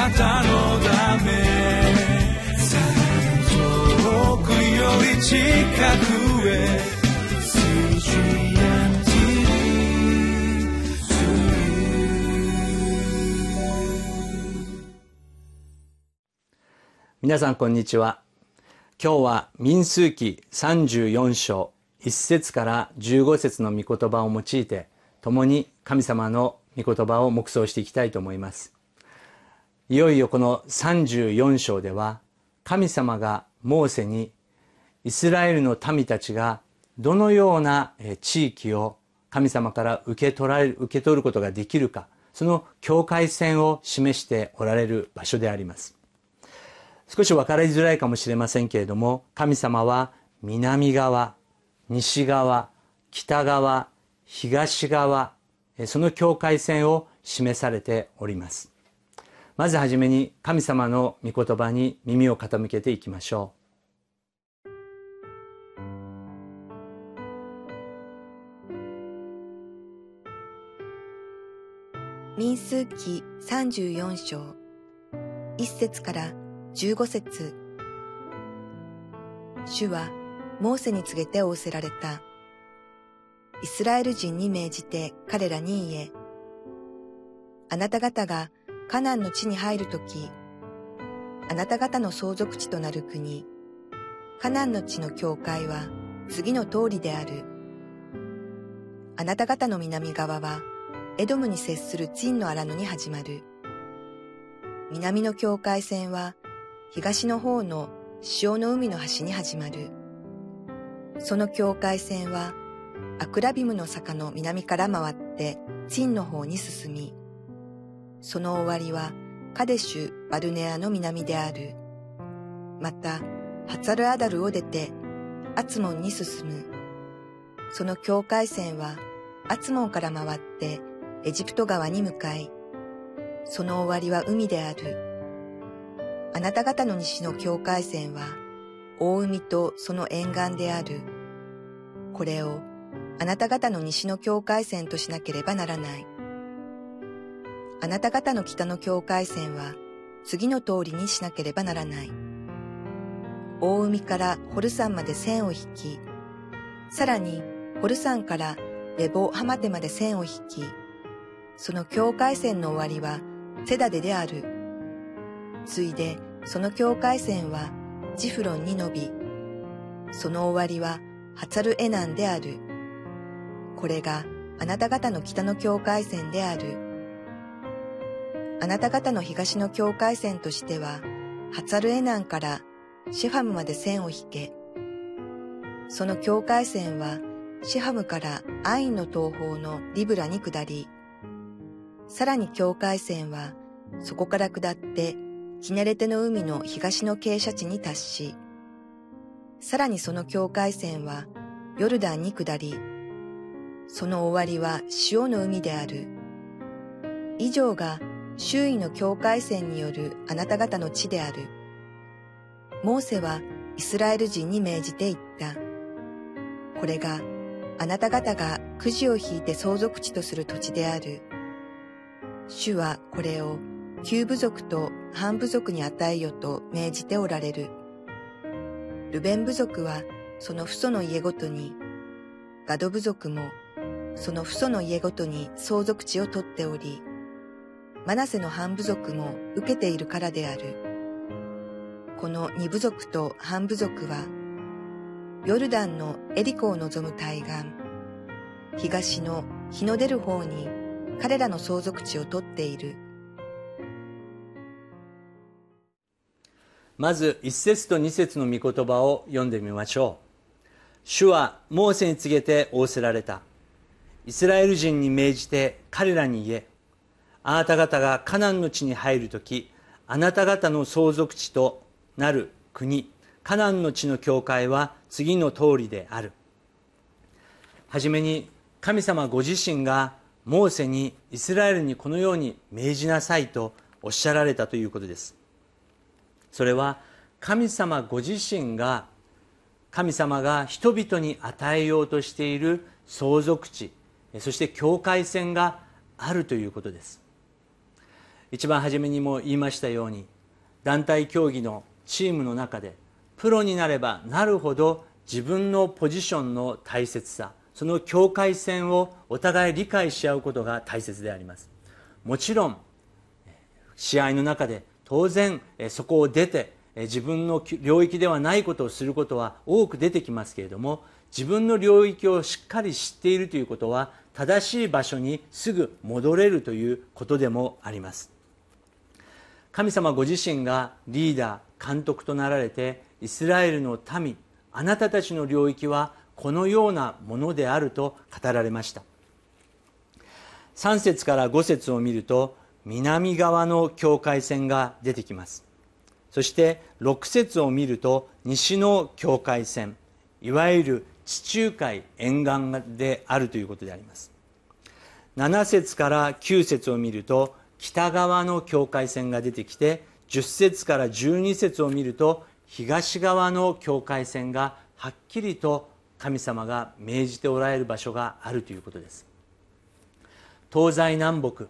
なたのため遠くより近くへ皆さんこんにちは。今日は民数記34章1節から15節の御言葉を用いて共に神様の御言葉を黙想していきたいと思います。いよいよこの34章では神様がモーセにイスラエルの民たちがどのような地域を神様から受け取られ受け取ることができるかその境界線を示しておられる場所であります。少し分かりづらいかもしれませんけれども神様は南側西側北側東側その境界線を示されております。まずはじめに神様の御言葉に耳を傾けていきましょう民数記34章1節から15節主はモーセに告げて仰せられた。イスラエル人に命じて彼らに言え。あなた方がカナンの地に入るとき、あなた方の相続地となる国、カナンの地の境界は次の通りである。あなた方の南側はエドムに接するチンの荒野に始まる。南の境界線は東の方の潮の海の端に始まる。その境界線は、アクラビムの坂の南から回ってチンの方に進み、その終わりはカデシュ・バルネアの南である。また、ハツァルアダルを出てアツモンに進む。その境界線はアツモンから回ってエジプト川に向かい、その終わりは海である。あなた方の西の境界線は、大海とその沿岸である。これをあなた方の西の境界線としなければならない。あなた方の北の境界線は次の通りにしなければならない。大海からホル山まで線を引き、さらにホル山からレボハマテまで線を引き、その境界線の終わりはセダデである。ついでその境界線はジフロンに伸び、その終わりはハツァルエナンである。これがあなた方の北の境界線である。あなた方の東の境界線としては、ハツァルエナンからシェファムまで線を引け。その境界線はシェハムからアインの東方のリブラに下り、さらに境界線はそこから下ってキネレテの海の東の傾斜地に達し、さらにその境界線はヨルダンに下り、その終わりは塩の海である。以上が周囲の境界線によるあなた方の地である。モーセはイスラエル人に命じて言った。これがあなた方がくじを引いて相続地とする土地である。主はこれを旧部族と半部族に与えよと命じておられる。ルベン部族はその父祖の家ごとに、ガド部族もその父祖の家ごとに相続地を取っており、マナセの半部族も受けているからである。この二部族と半部族は、ヨルダンのエリコを望む対岸、東の日の出る方に彼らの相続地を取っている。まず1節と2節の御言葉を読んでみましょう主はモーセに告げて仰せられたイスラエル人に命じて彼らに言えあなた方がカナンの地に入るときあなた方の相続地となる国カナンの地の境界は次の通りである。はじめに神様ご自身がモーセにイスラエルにこのように命じなさいとおっしゃられたということです。それは神様ご自身が神様が人々に与えようとしている相続地そして境界線があるということです。一番初めにも言いましたように団体競技のチームの中でプロになればなるほど自分のポジションの大切さその境界線をお互い理解し合うことが大切であります。もちろん試合の中で当然そこを出て自分の領域ではないことをすることは多く出てきますけれども自分の領域をしっかり知っているということは正しい場所にすぐ戻れるということでもあります。神様ご自身がリーダー監督となられてイスラエルの民あなたたちの領域はこのようなものであると語られました。3節から5節を見ると南側の境界線が出てきます。そして6節を見ると西の境界線いわゆる地中海沿岸であるということであります。7節から9節を見ると北側の境界線が出てきて10節から12節を見ると東側の境界線がはっきりと神様が命じておられる場所があるということです。東西南北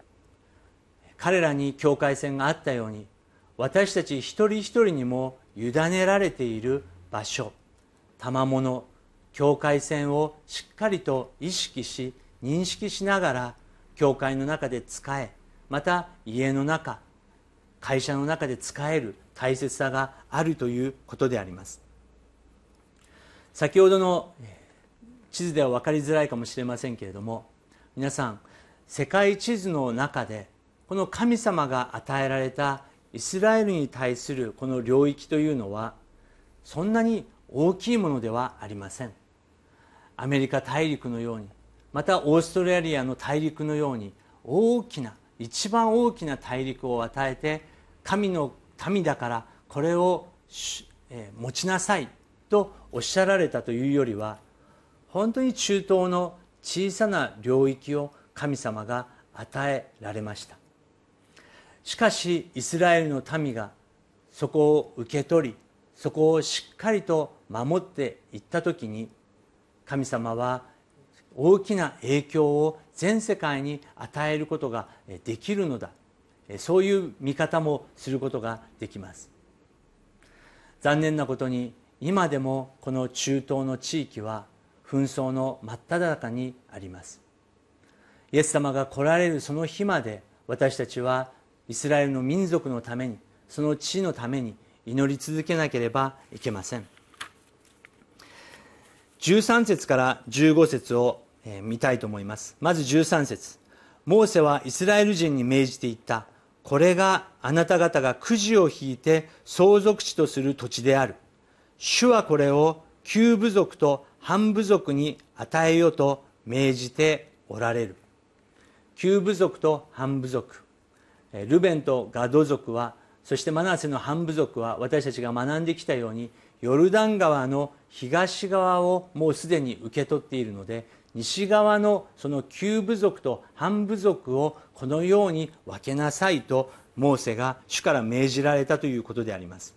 彼らに境界線があったように私たち一人一人にも委ねられている場所賜物境界線をしっかりと意識し認識しながら教会の中で使えまた家の中会社の中で使える大切さがあるということであります。先ほどの地図では分かりづらいかもしれませんけれども皆さん世界地図の中でこの神様が与えられたイスラエルに対するこの領域というのはそんなに大きいものではありません。アメリカ大陸のようにまたオーストラリアの大陸のように大きな一番大きな大陸を与えて神の民だからこれを持ちなさいとおっしゃられたというよりは本当に中東の小さな領域を神様が与えられました。しかしイスラエルの民がそこを受け取りそこをしっかりと守っていった時に神様は大きな影響を全世界に与えることができるのだ。そういう見方もすることができます。残念なことに今でもこの中東の地域は紛争の真っ只中にあります。イエス様が来られるその日まで私たちはイスラエルの民族のためにその地のために祈り続けなければいけません。13節から15節をえ見たいと思います。まず13節。モーセはイスラエル人に命じていった。これがあなた方がくじを引いて相続地とする土地である。主はこれを旧部族と半部族に与えよと命じておられる。旧部族と半部族。ルベンとガド族はそしてマナセの半部族は私たちが学んできたようにヨルダン川の東側をもうすでに受け取っているので西側のその旧部族と半部族をこのように分けなさいとモーセが主から命じられたということであります。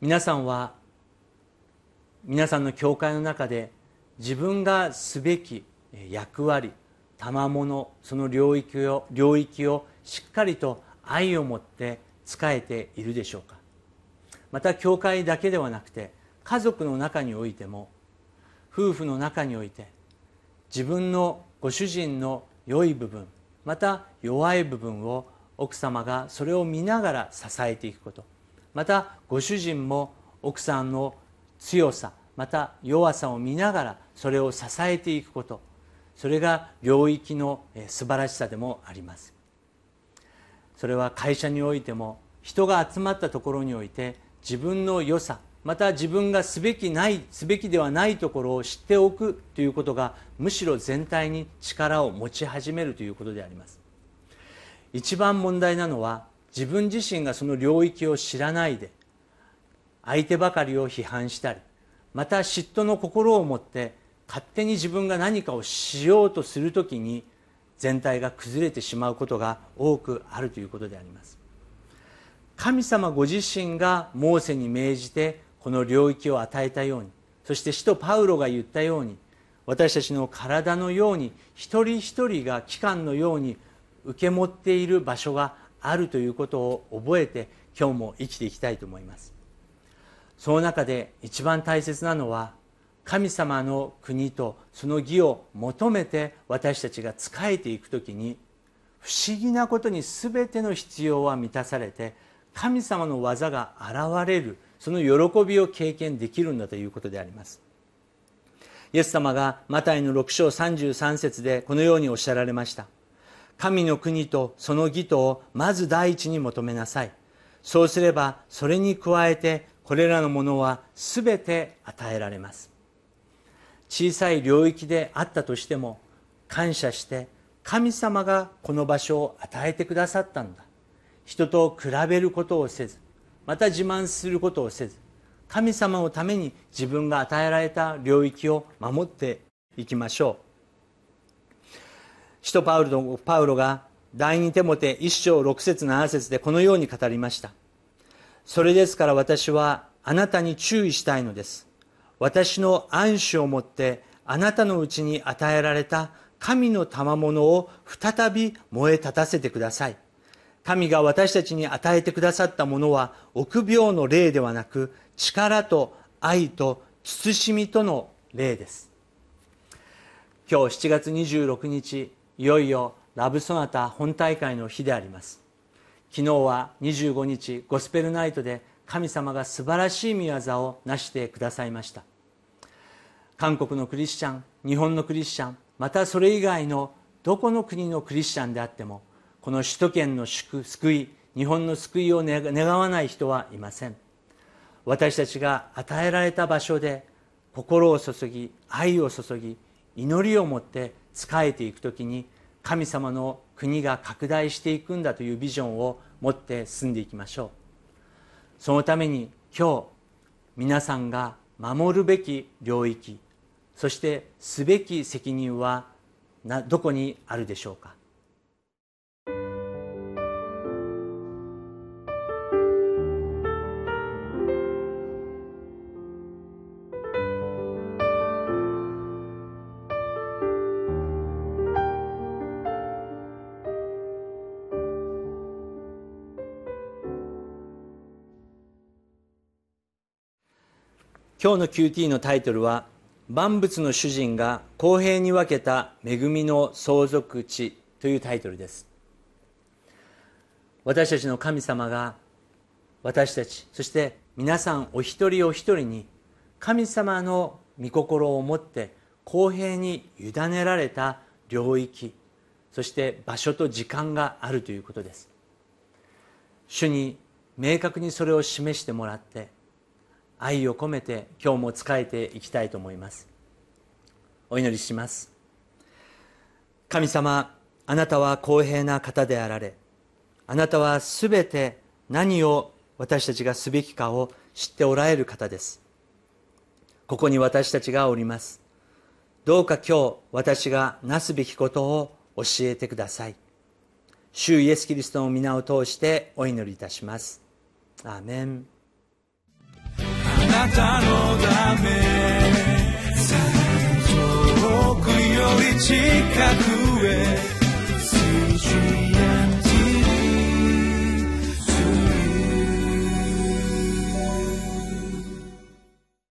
皆さんは皆さんの教会の中で自分がすべき役割賜物その領域を領域をしっかりと愛を持って仕えているでしょうか。また教会だけではなくて家族の中においても夫婦の中において自分のご主人の良い部分また弱い部分を奥様がそれを見ながら支えていくこと。またご主人も奥さんの強さまた弱さを見ながらそれを支えていくこと。それが領域の素晴らしさでもあります。それは会社においても人が集まったところにおいて自分の良さまた自分がすべきないすべきではないところを知っておくということがむしろ全体に力を持ち始めるということであります。一番問題なのは自分自身がその領域を知らないで相手ばかりを批判したりまた嫉妬の心を持って勝手に自分が何かをしようとするときに全体が崩れてしまうことが多くあるということであります。神様ご自身がモーセに命じてこの領域を与えたようにそして使徒パウロが言ったように私たちの体のように一人一人が器官のように受け持っている場所があるということを覚えて今日も生きていきたいと思います。その中で一番大切なのは神様の国とその義を求めて私たちが仕えていく時に不思議なことに全ての必要は満たされて神様の技が現れるその喜びを経験できるんだということであります。イエス様がマタイの6章33節でこのようにおっしゃられました。神の国とその義とをまず第一に求めなさい。そうすればそれに加えてこれらのものは全て与えられます。小さい領域であったとしても感謝して神様がこの場所を与えてくださったんだ。人と比べることをせずまた自慢することをせず神様のために自分が与えられた領域を守っていきましょう。使徒パウロパウロが第二手モて一章六節七節でこのように語りました。それですから私はあなたに注意したいのです。私の暗守をもってあなたのうちに与えられた神の賜物を再び燃え立たせてください。神が私たちに与えてくださったものは臆病の霊ではなく力と愛と慎みとの霊です。今日7月26日いよいよラブソナタ本大会の日であります。昨日は25日ゴスペルナイトで神様が素晴らしい御業を成してくださいました。韓国のクリスチャン日本のクリスチャンまたそれ以外のどこの国のクリスチャンであってもこの首都圏の救い日本の救いを願わない人はいません。私たちが与えられた場所で心を注ぎ愛を注ぎ祈りを持って仕えていく時に神様の国が拡大していくんだというビジョンを持って進んでいきましょう。そのために今日皆さんが守るべき領域そしてすべき責任はどこにあるでしょうか。今日の QT のタイトルは万物の主人が公平に分けた恵みの相続地というタイトルです。私たちの神様が私たちそして皆さんお一人お一人に神様の御心を持って公平に委ねられた領域そして場所と時間があるということです。主に明確にそれを示してもらって愛を込めて今日も仕えていきたいと思います。お祈りします。神様あなたは公平な方であられ。あなたはすべて何を私たちがすべきかを知っておられる方です。ここに私たちがおります。どうか今日私がなすべきことを教えてください。主イエス・キリストの皆を通してお祈りいたします。アーメン。なたのため。遠くより近くへ。